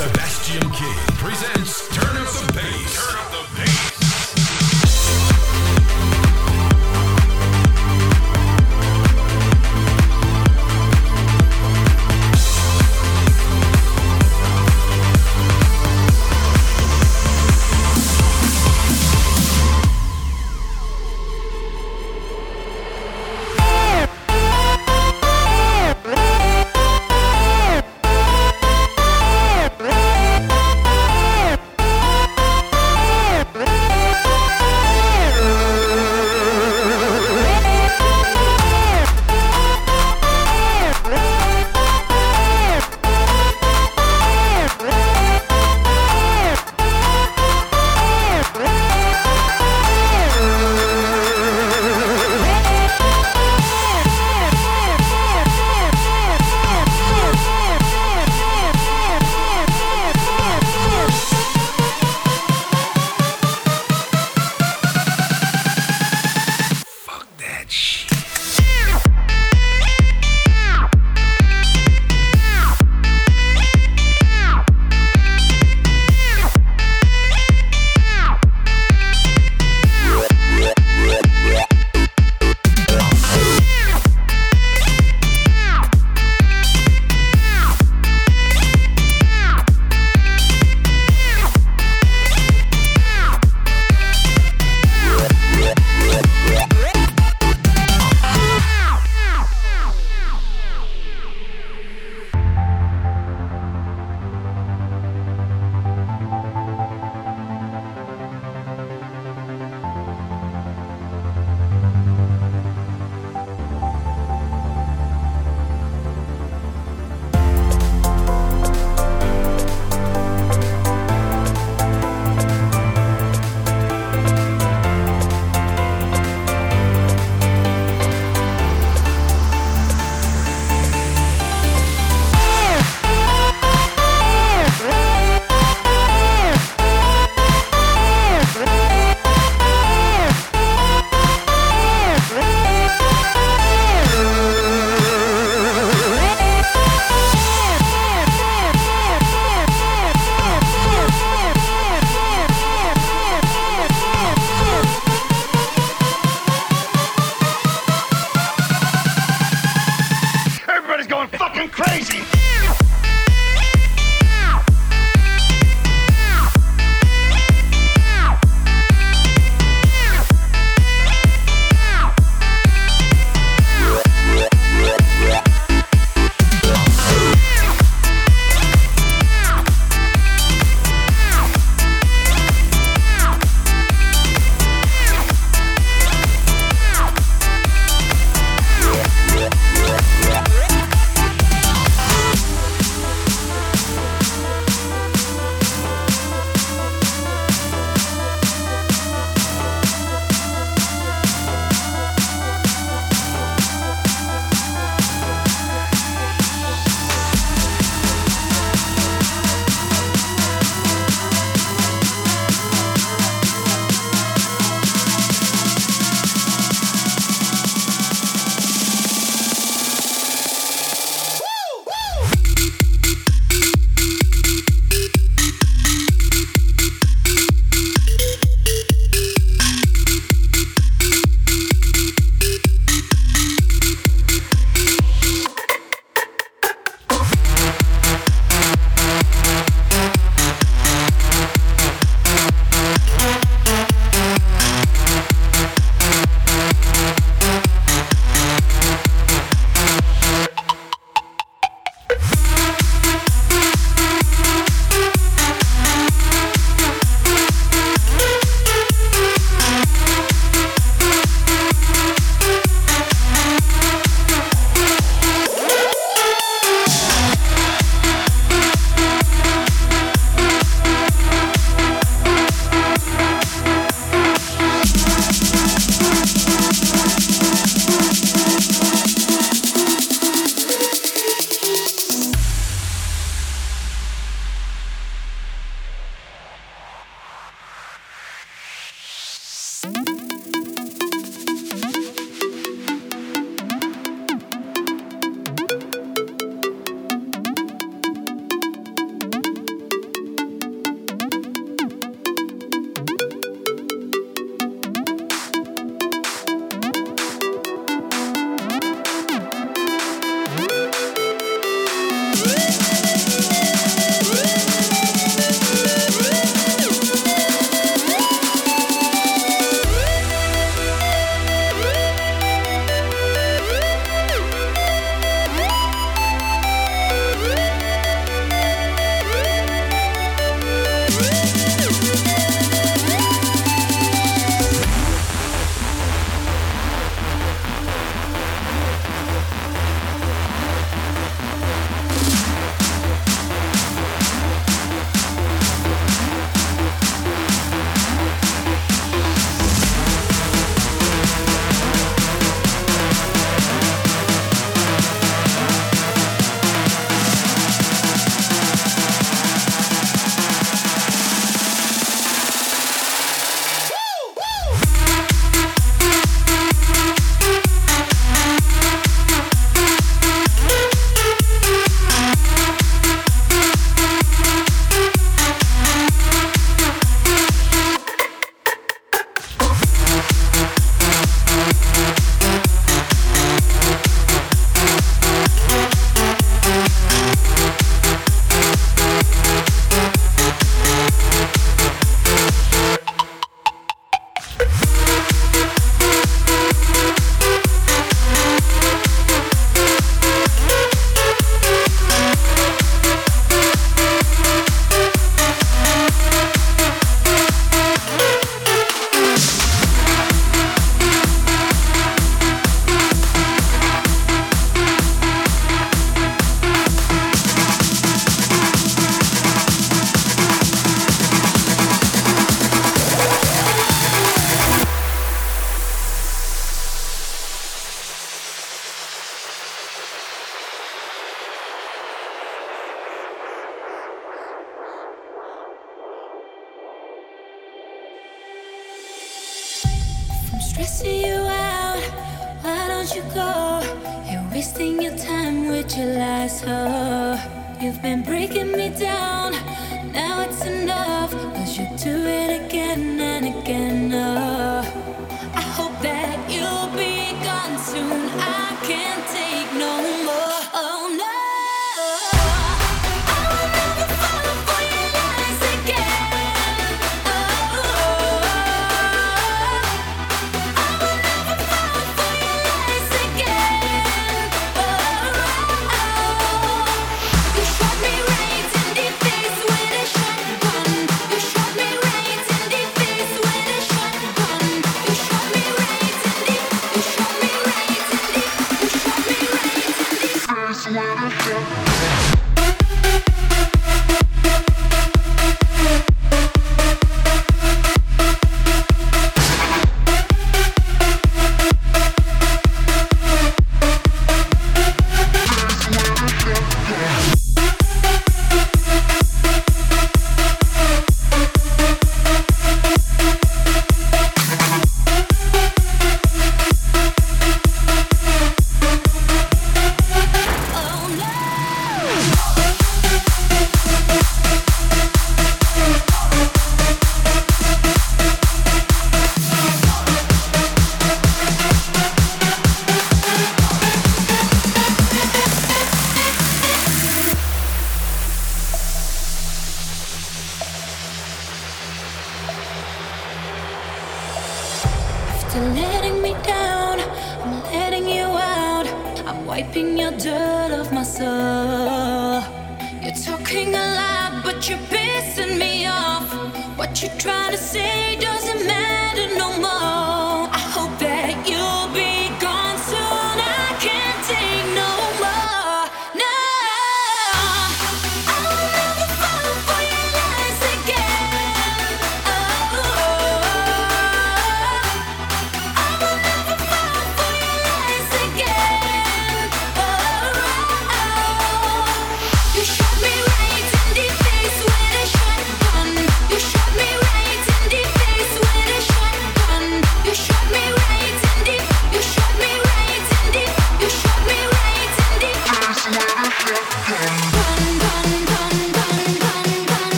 Sebastian King presents Turn Up the Bass. Turn Up the Bass.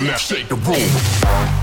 Now, shake the room.